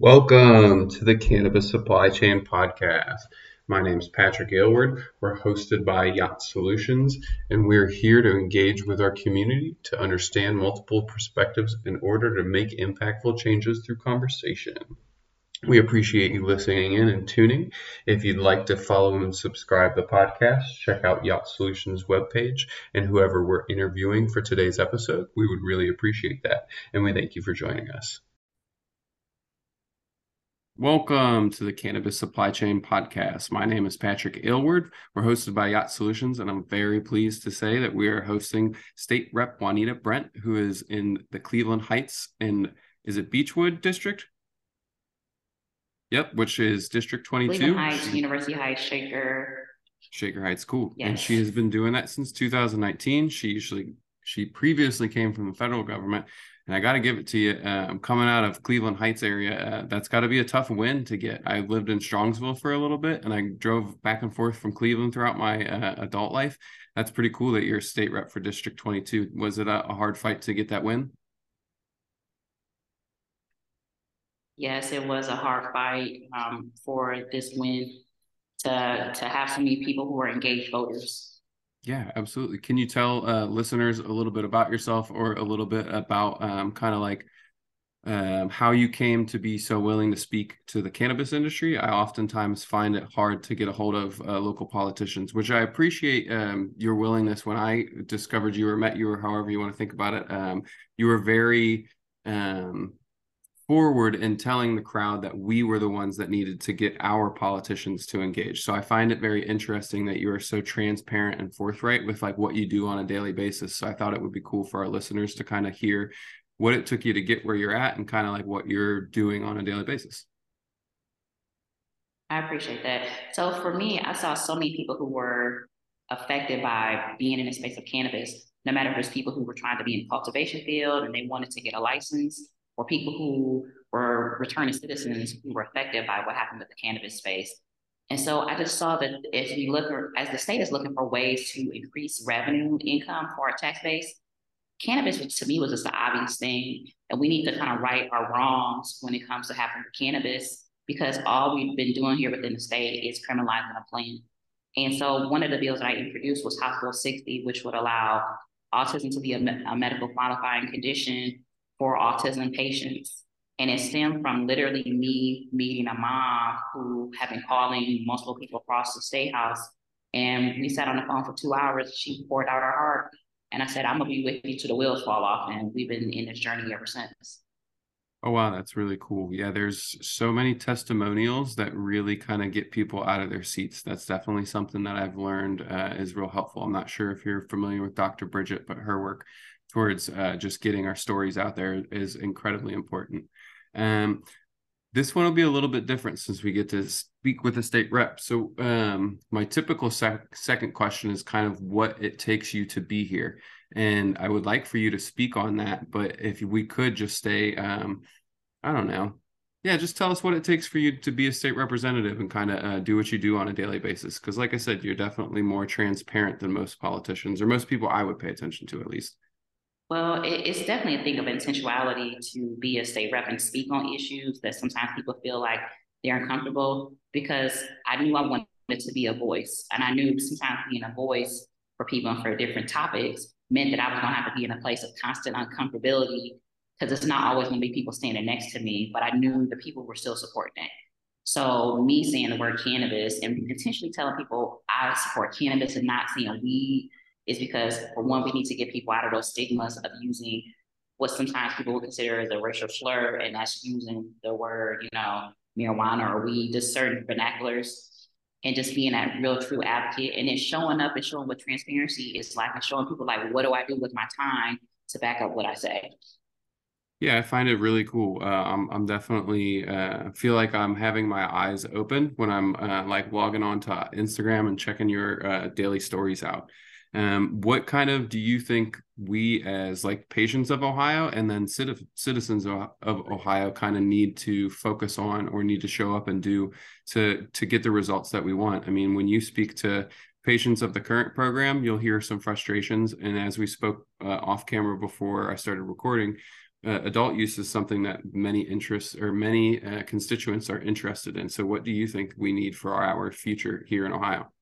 Welcome to the Cannabis Supply Chain Podcast. My name is Patrick Aylward. We're hosted by Yatz Solutions, and we're here to engage with our community to understand multiple perspectives in order to make impactful changes through conversation. We appreciate you listening in and tuning. If you'd like to follow and subscribe the podcast, check out Yatz Solutions webpage and whoever we're interviewing for today's episode. We would really appreciate that. And we thank you for joining us. Welcome to the Cannabis Supply Chain Podcast. My name is Patrick Aylward. We're hosted by Yatz Solutions, and I'm very pleased to say that we are hosting State Rep Juanita Brent, who is in the Cleveland Heights in is it Beachwood District? Yep, which is District 22. Cleveland Heights, University Heights, Shaker. Shaker Heights, cool. Yes. And she has been doing that since 2019. She usually she previously came from the federal government and I got to give it to you. Uh, I'm coming out of Cleveland Heights area. Uh, that's got to be a tough win to get. I lived in Strongsville for a little bit, and I drove back and forth from Cleveland throughout my uh, adult life. That's pretty cool that you're a state rep for District 22. Was it a, a hard fight to get that win? Yes, it was a hard fight um, for this win to to have so many people who are engaged voters. Yeah, absolutely. Can you tell uh, listeners a little bit about yourself or a little bit about um, kind of like um, how you came to be so willing to speak to the cannabis industry? I oftentimes find it hard to get a hold of uh, local politicians, which I appreciate um, your willingness when I discovered you or met you or however you want to think about it. Um, you were very um, forward in telling the crowd that we were the ones that needed to get our politicians to engage. So I find it very interesting that you are so transparent and forthright with like what you do on a daily basis. So I thought it would be cool for our listeners to kind of hear what it took you to get where you're at and kind of like what you're doing on a daily basis. I appreciate that. So for me, I saw so many people who were affected by being in the space of cannabis, no matter if it's people who were trying to be in cultivation field and they wanted to get a license, or people who were returning citizens who were affected by what happened with the cannabis space. And so I just saw that if we look, as the state is looking for ways to increase revenue income for our tax base, cannabis to me was just the obvious thing. And we need to kind of right our wrongs when it comes to happening with cannabis, because all we've been doing here within the state is criminalizing a plant. And so one of the bills that I introduced was House Bill 60, which would allow autism to be a, a medical qualifying condition for autism patients. And it stemmed from literally me meeting a mom who had been calling multiple people across the state house. And we sat on the phone for two hours. She poured out her heart. And I said, I'm going to be with you till the wheels fall off. And we've been in this journey ever since. Oh, wow. That's really cool. Yeah. There's so many testimonials that really kind of get people out of their seats. That's definitely something that I've learned uh, is real helpful. I'm not sure if you're familiar with Dr. Bridget, but her work towards uh, just getting our stories out there is incredibly important. Um, this one will be a little bit different since we get to speak with a state rep. So, um, my typical sec- second question is kind of what it takes you to be here. And I would like for you to speak on that. But if we could just stay, um, I don't know. Yeah, just tell us what it takes for you to be a state representative and kind of uh, do what you do on a daily basis. Because, like I said, you're definitely more transparent than most politicians or most people I would pay attention to, at least. Well, it, it's definitely a thing of intentionality to be a state rep and speak on issues that sometimes people feel like they're uncomfortable because I knew I wanted to be a voice. And I knew sometimes being a voice for people for different topics meant that I was going to have to be in a place of constant uncomfortability because it's not always going to be people standing next to me, but I knew the people were still supporting it. So me saying the word cannabis and intentionally telling people I support cannabis and not saying weed is because for one, we need to get people out of those stigmas of using what sometimes people would consider as a racial slur, and that's using the word, you know, marijuana or weed, just certain vernaculars, and just being that real true advocate, and then showing up and showing what transparency is like, and showing people like, what do I do with my time to back up what I say. Yeah, I find it really cool. Uh, I'm I'm definitely uh, feel like I'm having my eyes open when I'm uh, like logging on to Instagram and checking your uh, daily stories out. Um, what kind of do you think we as like patients of Ohio and then citizens of, Ohio kind of need to focus on or need to show up and do to to get the results that we want? I mean, when you speak to patients of the current program, you'll hear some frustrations. And as we spoke uh, off camera before I started recording, uh, adult use is something that many interests or many uh, constituents are interested in. So, what do you think we need for our future here in Ohio?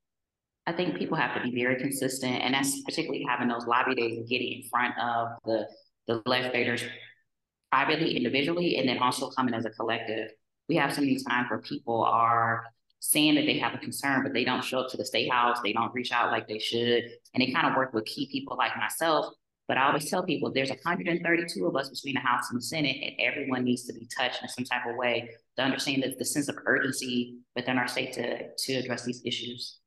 I think people have to be very consistent, and that's particularly having those lobby days and getting in front of the the legislators privately, individually, and then also coming as a collective. We have so many times where people are saying that they have a concern, but they don't show up to the state house, they don't reach out like they should, and they kind of work with key people like myself. But I always tell people there's 132 of us between the House and the Senate, and everyone needs to be touched in some type of way to understand that the sense of urgency within our state to to address these issues.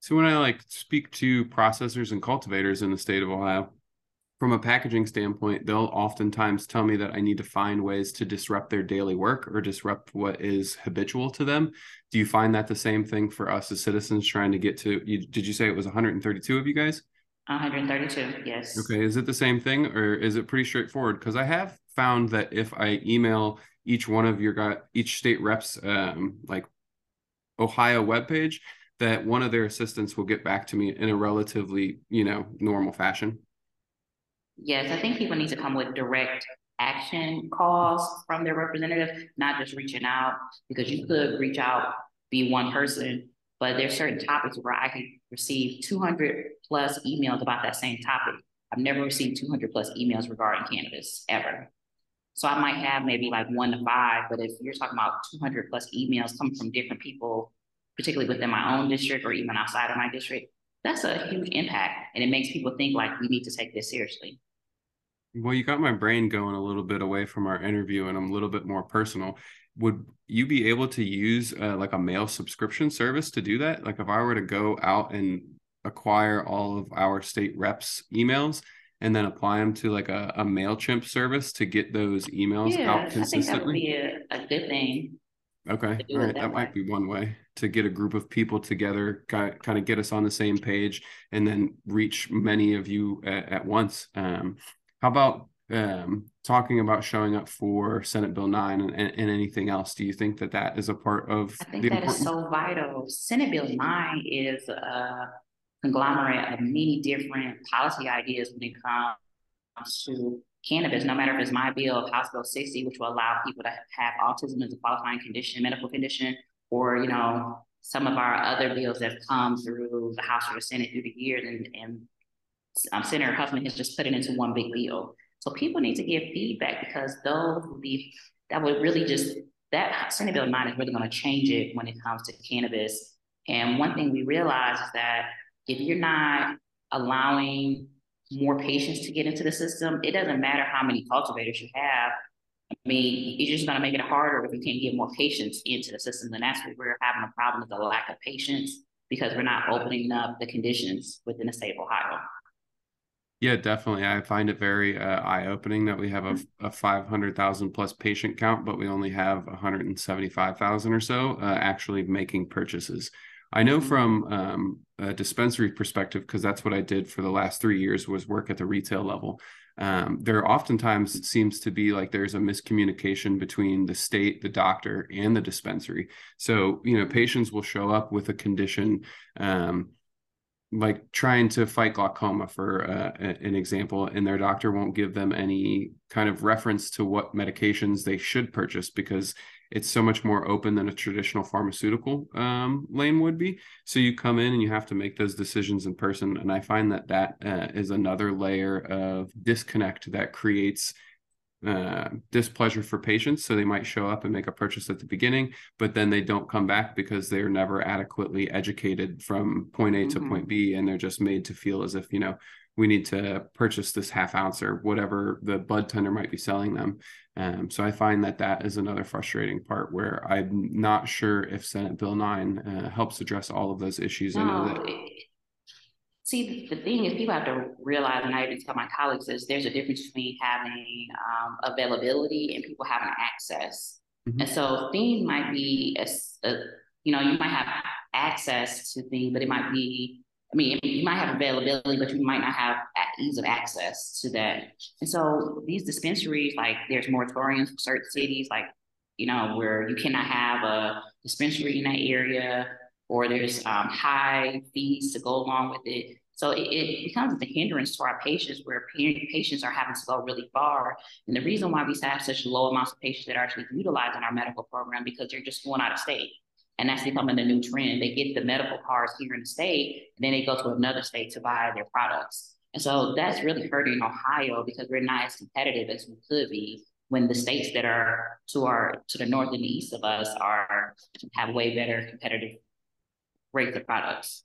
So when I like speak to processors and cultivators in the state of Ohio, from a packaging standpoint, they'll oftentimes tell me that I need to find ways to disrupt their daily work or disrupt what is habitual to them. Do you find that the same thing for us as citizens trying to get to you did you say it was 132 of you guys? 132, yes. Okay, is it the same thing or is it pretty straightforward? Because I have found that if I email each one of your got each state reps um, like Ohio webpage, that one of their assistants will get back to me in a relatively, you know, normal fashion. Yes, I think people need to come with direct action calls from their representative, not just reaching out, because you could reach out, be one person, but there's certain topics where I can receive 200 plus emails about that same topic. I've never received 200 plus emails regarding cannabis ever. So I might have maybe like one to five, but if you're talking about 200 plus emails coming from different people, particularly within my own district or even outside of my district, that's a huge impact. And it makes people think like we need to take this seriously. Well, you got my brain going a little bit away from our interview and I'm a little bit more personal. Would you be able to use uh, like a mail subscription service to do that? Like if I were to go out and acquire all of our state reps emails and then apply them to like a, a MailChimp service to get those emails yeah, out consistently? I think that would be a, a good thing. Okay. All right. That, that might be one way to get a group of people together, kind of get us on the same page, and then reach many of you at, at once. Um, how about um, talking about showing up for Senate Bill 9 and, and, and, anything else? Do you think that that is a part of I think that important- is so vital. Senate Bill 9 is a conglomerate of many different policy ideas when it comes to cannabis, no matter if it's my bill, House Bill 60, which will allow people to have autism as a qualifying condition, medical condition, or, you know, some of our other bills that have come through the House or the Senate through the years and, and um, Senator Huffman has just put it into one big bill. So people need to give feedback because those would be that would really just that Senate Bill 9 is really going to change it when it comes to cannabis. And one thing we realize is that if you're not allowing more patients to get into the system, it doesn't matter how many cultivators you have. I mean, you're just going to make it harder if you can't get more patients into the system. And that's what we're having a problem with the lack of patients because we're not opening up the conditions within the state of Ohio. Yeah, definitely. I find it very uh, eye opening that we have a, a 500,000 plus patient count, but we only have 175,000 or so uh, actually making purchases. I know mm-hmm. from um, a dispensary perspective, because that's what I did for the last three years was work at the retail level. Um, there oftentimes seems to be like there's a miscommunication between the state, the doctor, and the dispensary. So, you know, patients will show up with a condition. Um, like trying to fight glaucoma for uh, an example and their doctor won't give them any kind of reference to what medications they should purchase because it's so much more open than a traditional pharmaceutical um, lane would be so you come in and you have to make those decisions in person and i find that that uh, is another layer of disconnect that creates uh, displeasure for patients. So they might show up and make a purchase at the beginning, but then they don't come back because they're never adequately educated from point A mm-hmm. to point B. And they're just made to feel as if, you know, we need to purchase this half ounce or whatever the bud tender might be selling them. Um, so I find that that is another frustrating part where I'm not sure if Senate Bill 9 uh, helps address all of those issues. No, I know that. See, the thing is, people have to realize, and I even tell my colleagues is there's a difference between having um, availability and people having access. Mm-hmm. And so things might be, a, a, you know, you might have access to things, but it might be, I mean, you might have availability, but you might not have ease of access to that. And so these dispensaries, like there's moratoriums for certain cities, like, you know, where you cannot have a dispensary in that area, or there's um, high fees to go along with it. So it, it becomes a hindrance to our patients where patients are having to go really far. And the reason why we have such low amounts of patients that are actually utilizing our medical program because they're just going out of state. And that's becoming the new trend. They get the medical cards here in the state, and then they go to another state to buy their products. And so that's really hurting Ohio because we're not as competitive as we could be when the states that are to our to the north and the east of us are have way better competitive rates of products.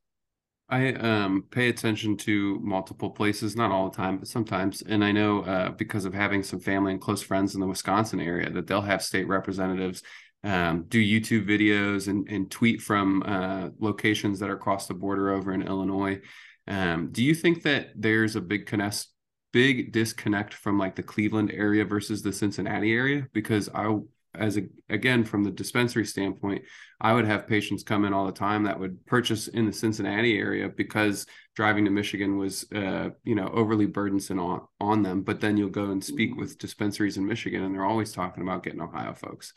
I um, pay attention to multiple places, not all the time, but sometimes. And I know uh, because of having some family and close friends in the Wisconsin area that they'll have state representatives um, do YouTube videos and, and tweet from uh, locations that are across the border over in Illinois. Um, do you think that there's a big connect, big disconnect from like the Cleveland area versus the Cincinnati area? Because I as a, again from the dispensary standpoint i would have patients come in all the time that would purchase in the cincinnati area because driving to michigan was uh, you know overly burdensome on, on them but then you'll go and speak mm-hmm. with dispensaries in michigan and they're always talking about getting ohio folks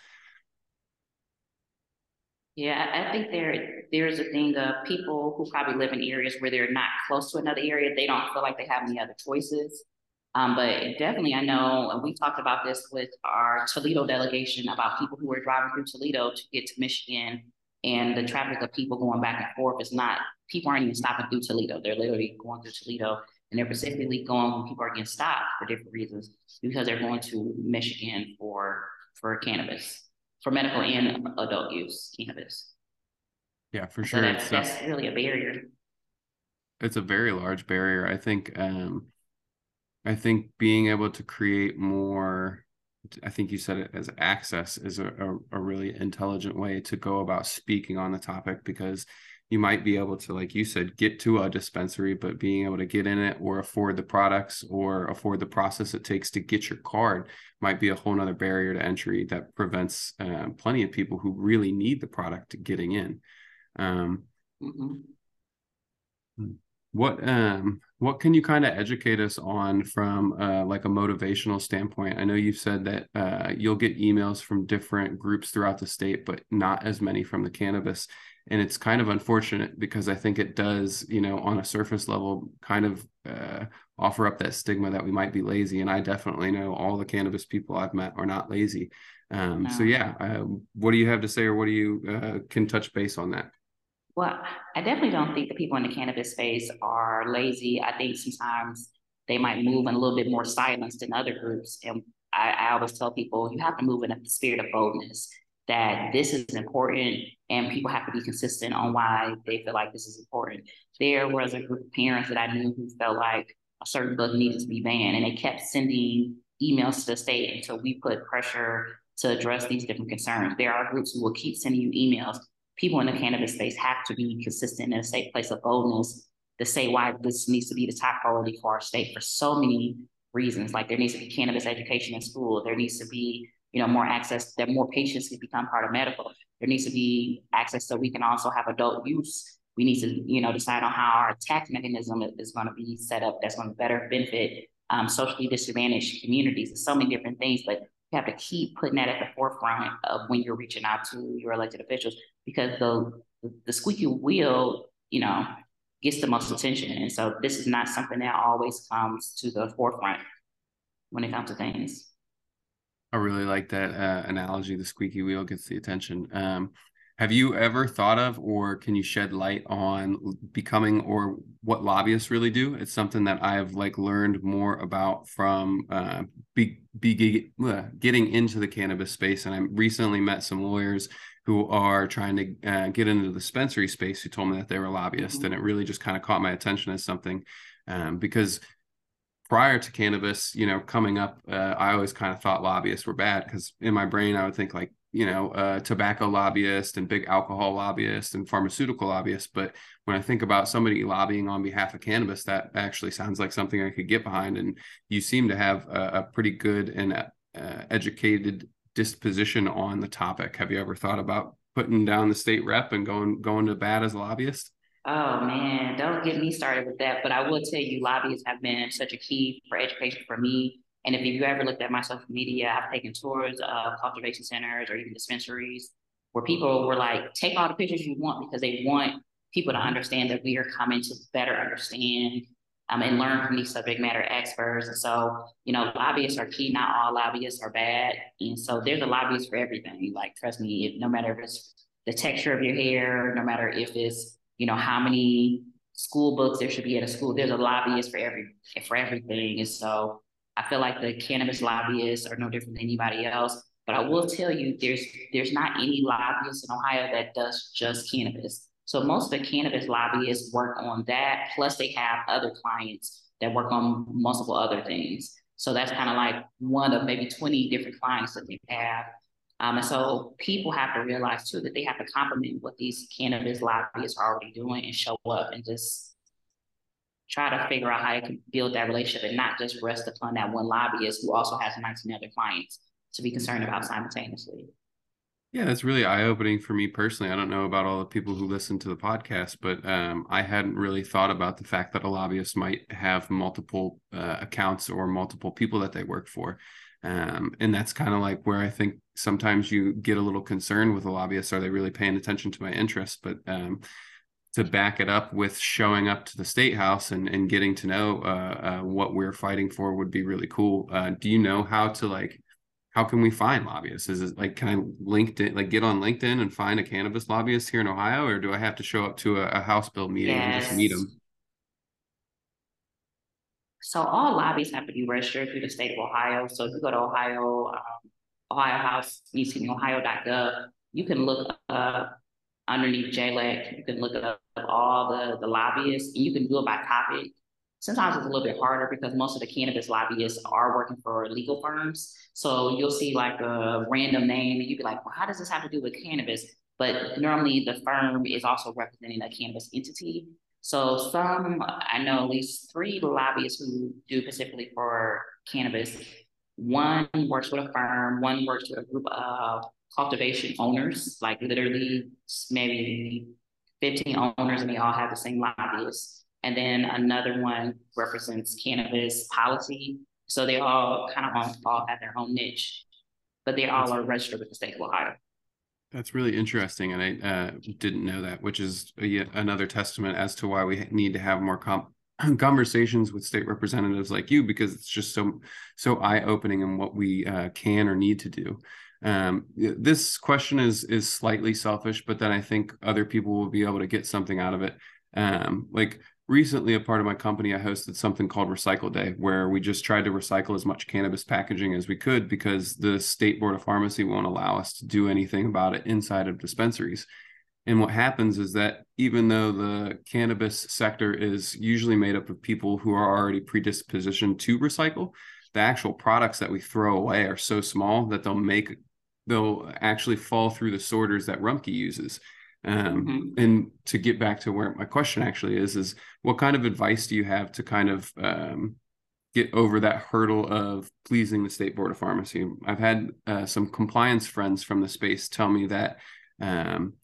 yeah, I think there there's a thing of people who probably live in areas where they're not close to another area. They don't feel like they have any other choices. Um, but definitely, I know we talked about this with our Toledo delegation about people who are driving through Toledo to get to Michigan, and the traffic of people going back and forth is not. People aren't even stopping through Toledo; they're literally going through Toledo, and they're specifically going when people are getting stopped for different reasons because they're going to Michigan for for cannabis, for medical and adult use cannabis. Yeah, for sure. So that's, that's really a barrier. It's a very large barrier. I think um, I think being able to create more, I think you said it as access is a, a, a, really intelligent way to go about speaking on the topic because you might be able to, like you said, get to a dispensary, but being able to get in it or afford the products or afford the process it takes to get your card might be a whole nother barrier to entry that prevents uh, plenty of people who really need the product getting in. Um, mm-hmm. Hmm. What um what can you kind of educate us on from uh, like a motivational standpoint? I know you've said that uh, you'll get emails from different groups throughout the state, but not as many from the cannabis. And it's kind of unfortunate because I think it does, you know, on a surface level, kind of uh, offer up that stigma that we might be lazy. And I definitely know all the cannabis people I've met are not lazy. Um, no. So yeah, uh, what do you have to say, or what do you uh, can touch base on that? Well, I definitely don't think the people in the cannabis space are lazy. I think sometimes they might move in a little bit more silence than other groups. And I, I always tell people you have to move in a spirit of boldness that this is important and people have to be consistent on why they feel like this is important. There was a group of parents that I knew who felt like a certain book needed to be banned and they kept sending emails to the state until we put pressure to address these different concerns. There are groups who will keep sending you emails people in the cannabis space have to be consistent in a safe place of boldness to say why this needs to be the top priority for our state for so many reasons. Like there needs to be cannabis education in school. There needs to be, you know, more access that more patients can become part of medical. There needs to be access so we can also have adult use. We need to, you know, decide on how our tax mechanism is going to be set up that's going to better benefit um, socially disadvantaged communities. There's so many different things, but you have to keep putting that at the forefront of when you're reaching out to your elected officials because the the squeaky wheel, you know, gets the most attention. And so this is not something that always comes to the forefront when it comes to things. I really like that uh, analogy. The squeaky wheel gets the attention. Um, have you ever thought of, or can you shed light on becoming, or what lobbyists really do? It's something that I've like learned more about from uh, be, be uh, getting into the cannabis space, and I recently met some lawyers who are trying to uh, get into the dispensary space who told me that they were lobbyists, mm-hmm. and it really just kind of caught my attention as something um, because prior to cannabis, you know, coming up, uh, I always kind of thought lobbyists were bad because in my brain I would think like you know, uh, tobacco lobbyist and big alcohol lobbyist and pharmaceutical lobbyist. But when I think about somebody lobbying on behalf of cannabis, that actually sounds like something I could get behind. And you seem to have a, a pretty good and uh, educated disposition on the topic. Have you ever thought about putting down the state rep and going going to bat as a lobbyist? Oh man, don't get me started with that. But I will tell you, lobbyists have been such a key for education for me and if you ever looked at my social media, I've taken tours of cultivation centers or even dispensaries where people were like, take all the pictures you want because they want people to understand that we are coming to better understand um, and learn from these subject matter experts. And so, you know, lobbyists are key. Not all lobbyists are bad. And so there's a lobbyist for everything. Like, trust me, no matter if it's the texture of your hair, no matter if it's, you know, how many school books there should be at a school, there's a lobbyist for every for everything. And so I feel like the cannabis lobbyists are no different than anybody else. But I will tell you, there's there's not any lobbyist in Ohio that does just cannabis. So most of the cannabis lobbyists work on that, plus they have other clients that work on multiple other things. So that's kind of like one of maybe 20 different clients that they have. Um, and so people have to realize too that they have to complement what these cannabis lobbyists are already doing and show up and just try to figure out how you can build that relationship and not just rest upon that one lobbyist who also has 19 other clients to be concerned about simultaneously. Yeah, that's really eye opening for me personally. I don't know about all the people who listen to the podcast, but um, I hadn't really thought about the fact that a lobbyist might have multiple uh, accounts or multiple people that they work for. Um, and that's kind of like where I think sometimes you get a little concerned with a lobbyist. Are they really paying attention to my interests? But um, to back it up with showing up to the state house and, and getting to know uh, uh, what we're fighting for would be really cool. Uh, do you know how to like how can we find lobbyists? Is it like can I LinkedIn like get on LinkedIn and find a cannabis lobbyist here in Ohio, or do I have to show up to a, a House bill meeting yes. and just meet them? So all lobbies have to be registered through the state of Ohio. So if you go to Ohio, um, Ohio House, excuse me, ohio.gov, you can look up underneath JLEC, you can look up all the, the lobbyists, and you can do it by topic. Sometimes it's a little bit harder because most of the cannabis lobbyists are working for legal firms. So you'll see like a random name and you'd be like, well, how does this have to do with cannabis? But normally the firm is also representing a cannabis entity. So some, I know at least three lobbyists who do specifically for cannabis. One works with a firm, one works with a group of cultivation owners, like literally maybe 15 owners, and they all have the same lobbyists and then another one represents cannabis policy. So they all kind of all, all have their own niche, but they all are registered with the state of Ohio. That's really interesting, and I uh, didn't know that, which is yet another testament as to why we need to have more com- conversations with state representatives like you, because it's just so so eye opening in what we uh, can or need to do. Um, this question is is slightly selfish, but then I think other people will be able to get something out of it. Um, like recently a part of my company i hosted something called recycle day where we just tried to recycle as much cannabis packaging as we could because the state board of pharmacy won't allow us to do anything about it inside of dispensaries. And what happens is that even though the cannabis sector is usually made up of people who are already predispositioned to recycle the actual products that we throw away are so small that they'll make they'll actually fall through the sorters that Rumpke uses um, mm-hmm. And to get back to where my question actually is, is what kind of advice do you have to kind of um, get over that hurdle of pleasing the state board of pharmacy? I've had uh, some compliance friends from the space tell me that um,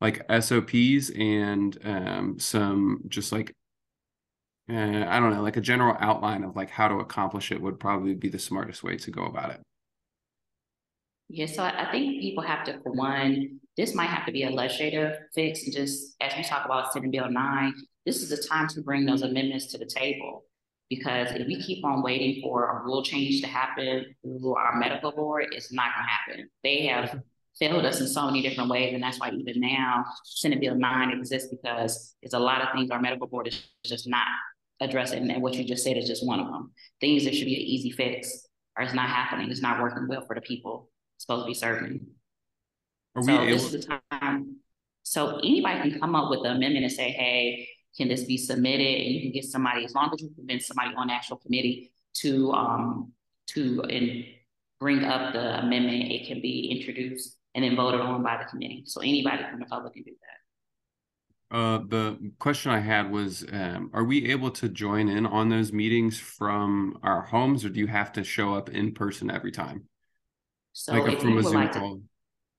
like SOPs and um, some just like uh, I don't know, like a general outline of like how to accomplish it would probably be the smartest way to go about it. Yeah, so I think people have to, for one, this might have to be a legislative fix. And just as we talk about Senate Bill 9, this is the time to bring those amendments to the table. Because if we keep on waiting for a rule change to happen through our medical board, it's not going to happen. They have failed us in so many different ways. And that's why even now, Senate Bill 9 exists because there's a lot of things our medical board is just not addressing. And what you just said is just one of them. Things that should be an easy fix are it's not happening. It's not working well for the people supposed to be serving. Are so able- this is the time. So anybody can come up with an amendment and say, hey, can this be submitted? And you can get somebody, as long as you convince somebody on the actual committee to um to and bring up the amendment, it can be introduced and then voted on by the committee. So anybody from the public can do that. Uh, the question I had was, um, are we able to join in on those meetings from our homes, or do you have to show up in person every time? So like if you would like to,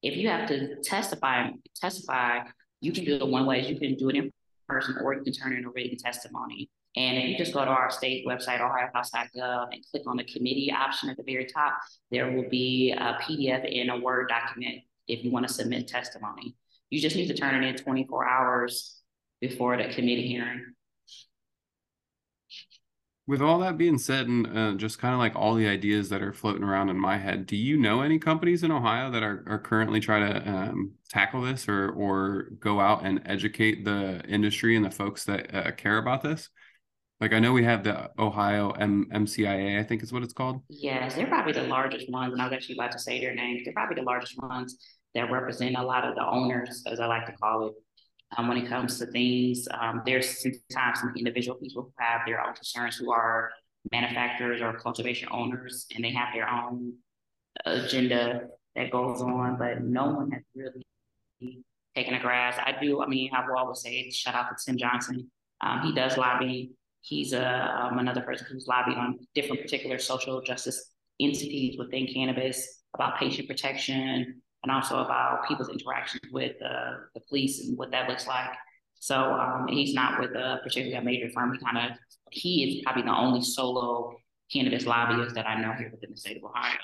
if you have to testify, testify, you can do it one way. You can do it in person, or you can turn in a written testimony. And if you just go to our state website, ohiohouse.gov, and click on the committee option at the very top, there will be a PDF in a Word document if you want to submit testimony. You just need to turn it in 24 hours before the committee hearing. With all that being said, and uh, just kind of like all the ideas that are floating around in my head, do you know any companies in Ohio that are, are currently trying to um, tackle this or or go out and educate the industry and the folks that uh, care about this? Like I know we have the Ohio M- MCIA, I think is what it's called. Yes, they're probably the largest ones, and I was actually about to say their names. They're probably the largest ones that represent a lot of the owners, as I like to call it, um, when it comes to things. Um, there's sometimes some individual people who have their own concerns who are manufacturers or cultivation owners, and they have their own agenda that goes on, but no one has really taken a grasp. I do, I mean, I will always say shout out to Tim Johnson. Um, he does lobby. He's a, um, another person who's lobbied on different particular social justice entities within cannabis about patient protection, and also about people's interactions with uh, the police and what that looks like. So um, he's not with a particularly a major firm. He kind of he is probably the only solo cannabis lobbyist that I know here within the state of Ohio.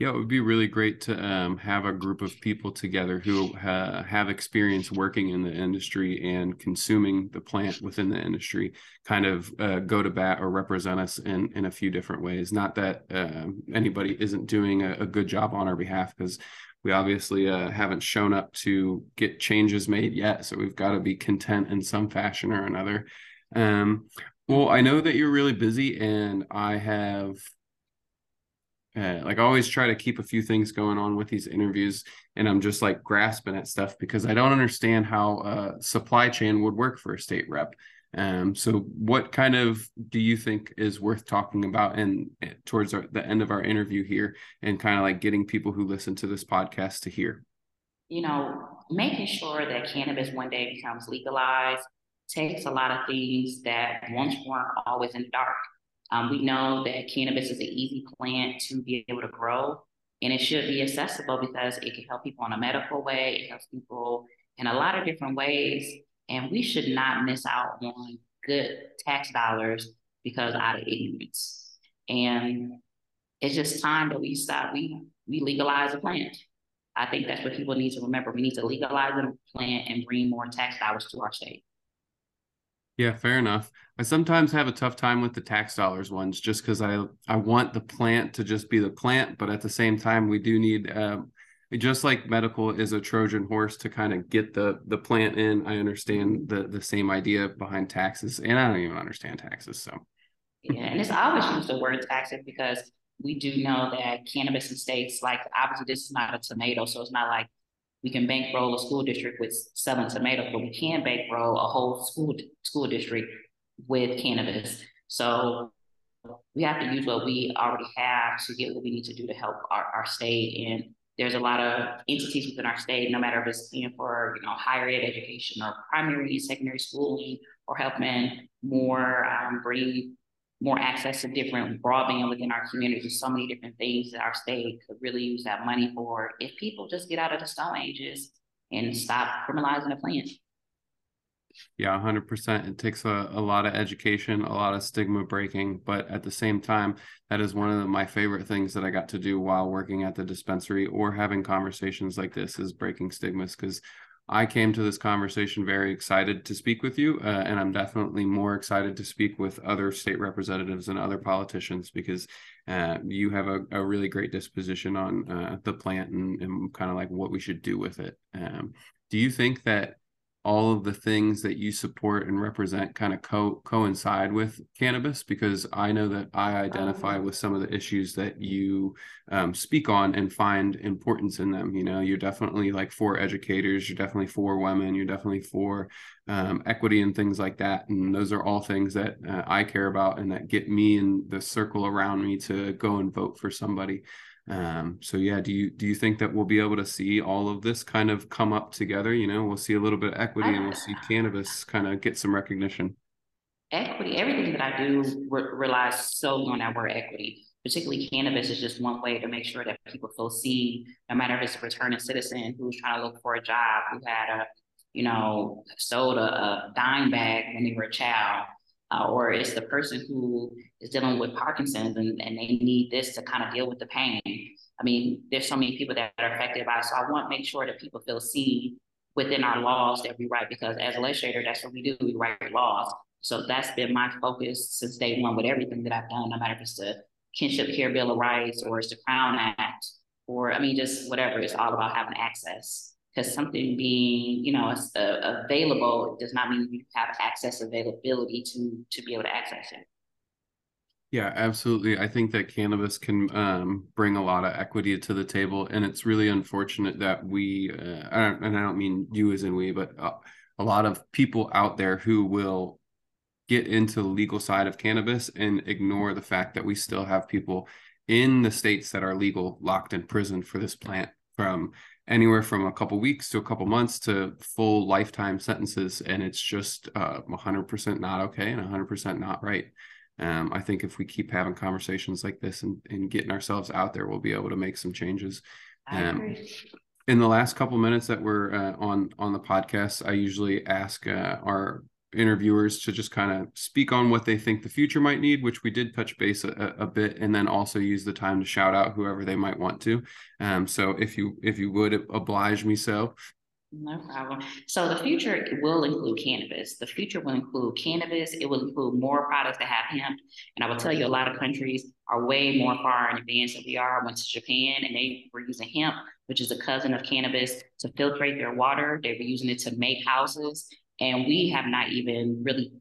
Yeah, it would be really great to um, have a group of people together who have experience working in the industry and consuming the plant within the industry, kind of uh, go to bat or represent us in in a few different ways. Not that uh, anybody isn't doing a, a, good job on our behalf, because we obviously uh, haven't shown up to get changes made yet. So we've got to be content in some fashion or another. Um, well, I know that you're really busy, and I have uh, like I always try to keep a few things going on with these interviews, and I'm just like grasping at stuff because I don't understand how uh, supply chain would work for a state rep. Um, so what kind of do you think is worth talking about and eh, towards our, the end of our interview here and kind of like getting people who listen to this podcast to hear? You know, making sure that cannabis one day becomes legalized takes a lot of things that once weren't always in the dark. Um, we know that cannabis is an easy plant to be able to grow and it should be accessible because it can help people in a medical way, it helps people in a lot of different ways and we should not miss out on good tax dollars because out of ignorance. And it's just time that we stop. We we legalize a plant. I think that's what people need to remember. We need to legalize a plant and bring more tax dollars to our state. Yeah, fair enough. I sometimes have a tough time with the tax dollars ones just because I I want the plant to just be the plant, but at the same time we do need um, just like medical is a Trojan horse to kind of get the the plant in. I understand the the same idea behind taxes, and I don't even understand taxes. So yeah, and it's always use the word taxes because we do know that cannabis in states like obviously this is not a tomato, so it's not like we can bankroll a school district with selling tomatoes, but we can bankroll a whole school school district with cannabis. So we have to use what we already have to get what we need to do to help our, our state and there's a lot of entities within our state, no matter if it's you know, for you know higher ed education or primary and secondary schooling, or helping more um, bring more access to different broadband within our communities. There's so many different things that our state could really use that money for if people just get out of the stone ages and stop criminalizing the plant. Yeah, 100%. It takes a, a lot of education, a lot of stigma breaking, but at the same time, that is one of the, my favorite things that I got to do while working at the dispensary or having conversations like this is breaking stigmas because I came to this conversation very excited to speak with you, uh, and I'm definitely more excited to speak with other state representatives and other politicians because uh, you have a, a, really great disposition on uh, the plant and, and kind of like what we should do with it. Um, do you think that all of the things that you support and represent kind of co- coincide with cannabis? Because i know that i identify with some of the issues that you um, speak on and find importance in them you know? You're definitely like for educators you're definitely for women you're definitely for um, equity and things like that and those are all things that uh, i care about and that get me and the circle around me to go and vote for somebody um, so yeah, do you do you think that we'll be able to see all of this kind of come up together? You know, we'll see a little bit of equity and we'll see cannabis kind of get some recognition. Equity, everything that I do re- relies solely on that word equity. Particularly cannabis is just one way to make sure that people feel seen, no matter if it's a returning citizen who's trying to look for a job, who had a, you know, sold a, a dime bag when they were a child, uh, or it's the person who is dealing with Parkinson's and, and they need this to kind of deal with the pain. I mean, there's so many people that are affected by it. So I want to make sure that people feel seen within our laws that we write because as a legislator, that's what we do. We write laws. So that's been my focus since day one with everything that I've done, no matter if it's the Kinship Care Bill of Rights or it's the Crown Act or I mean just whatever. It's all about having access because something being you know uh, available does not mean you have access availability to to be able to access it. Yeah, absolutely. I think that cannabis can um, bring a lot of equity to the table, and it's really unfortunate that we, uh, and I don't mean you as in we, but uh, a lot of people out there who will get into the legal side of cannabis and ignore the fact that we still have people in the states that are legal locked in prison for this plant from anywhere from a couple weeks to a couple months to full lifetime sentences and it's just uh, 100% not okay and 100% not right um, I think if we keep having conversations like this and, and getting ourselves out there, we'll be able to make some changes. Um, in the last couple minutes that we're uh, on on the podcast, I usually ask uh, our interviewers to just kind of speak on what they think the future might need, which we did touch base a, a, bit, and then also use the time to shout out whoever they might want to. Um, so if you if you would oblige me so, no problem. So the future will include cannabis. The future will include cannabis. It will include more products that have hemp. And I will tell you, a lot of countries are way more far in advance than we are. I went to Japan and they were using hemp, which is a cousin of cannabis, to filtrate their water. They were using it to make houses. And we have not even really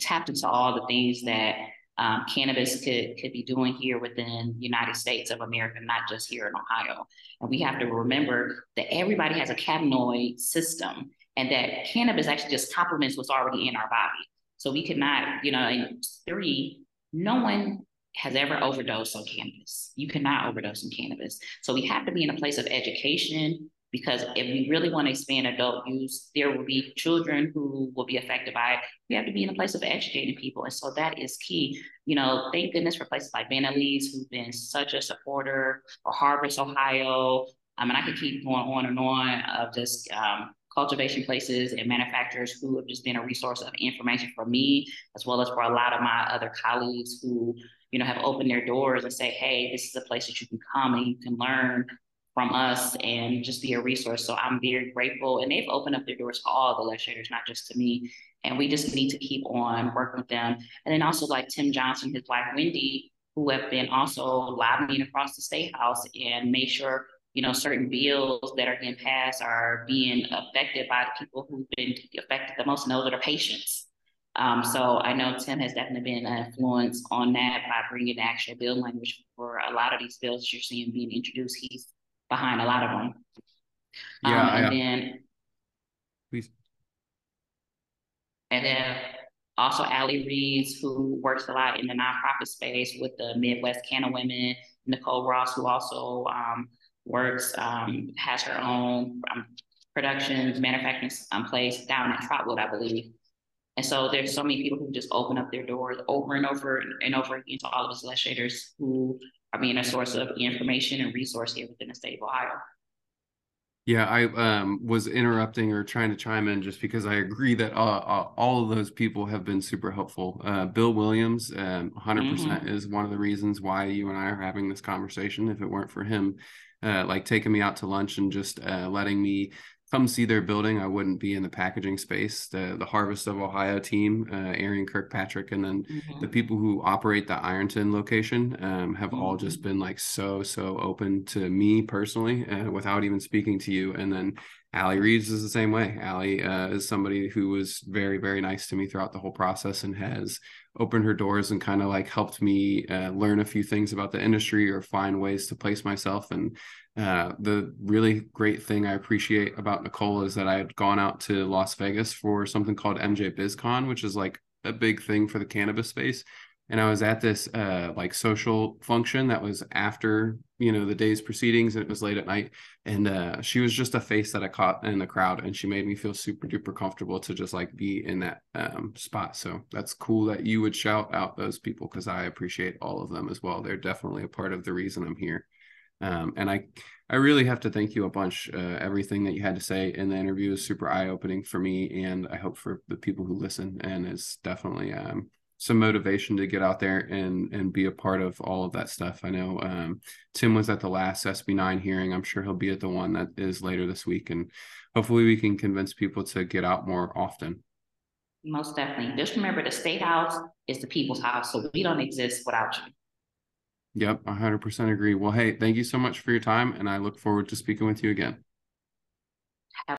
tapped into all the things that um, cannabis could could be doing here within the United States of America, not just here in Ohio. And we have to remember that everybody has a cannabinoid system, and that cannabis actually just complements what's already in our body. So we could not, you know, in three, no one has ever overdosed on cannabis. You cannot overdose on cannabis. So we have to be in a place of education because if we really want to expand adult use, there will be children who will be affected by it. We have to be in a place of educating people. And so that is key. You know, thank goodness for places like Ben Lee's, who've been such a supporter, or Harvest, Ohio. I mean, I could keep going on and on of just um, cultivation places and manufacturers who have just been a resource of information for me, as well as for a lot of my other colleagues who, you know, have opened their doors and say, hey, this is a place that you can come and you can learn from us and just be a resource. So I'm very grateful. And they've opened up their doors to all the legislators, not just to me. And we just need to keep on working with them. And then also like Tim Johnson, his wife Wendy, who have been also lobbying across the state house and made sure you know certain bills that are being passed are being affected by the people who've been affected the most, and those are the patients. Um, so I know Tim has definitely been an influence on that by bringing the actual bill language for a lot of these bills you're seeing being introduced. He's behind a lot of them. Yeah, um, and I, then please. And then also Allie Reeds, who works a lot in the nonprofit space with the Midwest Canna Women, Nicole Ross, who also um, works, um, has her own um, productions, manufacturing um, place down at Trotwood, I believe. And so there's so many people who just open up their doors over and over and over again to all of us legislators who are mean, a source of information and resource here within the state of Ohio. Yeah, I um, was interrupting or trying to chime in just because I agree that uh, uh, all of those people have been super helpful. Uh, Bill Williams, um, 100% mm-hmm. is one of the reasons why you and I are having this conversation. If it weren't for him, uh, like taking me out to lunch and just uh, letting me come see their building. I wouldn't be in the packaging space. The the Harvest of Ohio team, uh, Arian Kirkpatrick, and then mm-hmm. the people who operate the Ironton location um, have mm-hmm. all just been like so so open to me personally, uh, without even speaking to you. And then Allie Reeds is the same way. Allie uh, is somebody who was very very nice to me throughout the whole process and has opened her doors and kind of like helped me uh, learn a few things about the industry or find ways to place myself and uh, the really great thing I appreciate about Nicole is that I had gone out to Las Vegas for something called MJ BizCon, which is like a big thing for the cannabis space. And I was at this uh, like social function that was after you know the day's proceedings, and it was late at night. And uh, she was just a face that I caught in the crowd, and she made me feel super duper comfortable to just like be in that um, spot. So that's cool that you would shout out those people because I appreciate all of them as well. They're definitely a part of the reason I'm here. Um, and I, I really have to thank you a bunch. Uh, everything that you had to say in the interview is super eye opening for me, and I hope for the people who listen. And it's definitely um, some motivation to get out there and and be a part of all of that stuff. I know um, Tim was at the last SB9 hearing. I'm sure he'll be at the one that is later this week, and hopefully we can convince people to get out more often. Most definitely. Just remember the state house is the people's house, so we don't exist without you. Yep, 100% agree. Well, hey, thank you so much for your time, and I look forward to speaking with you again.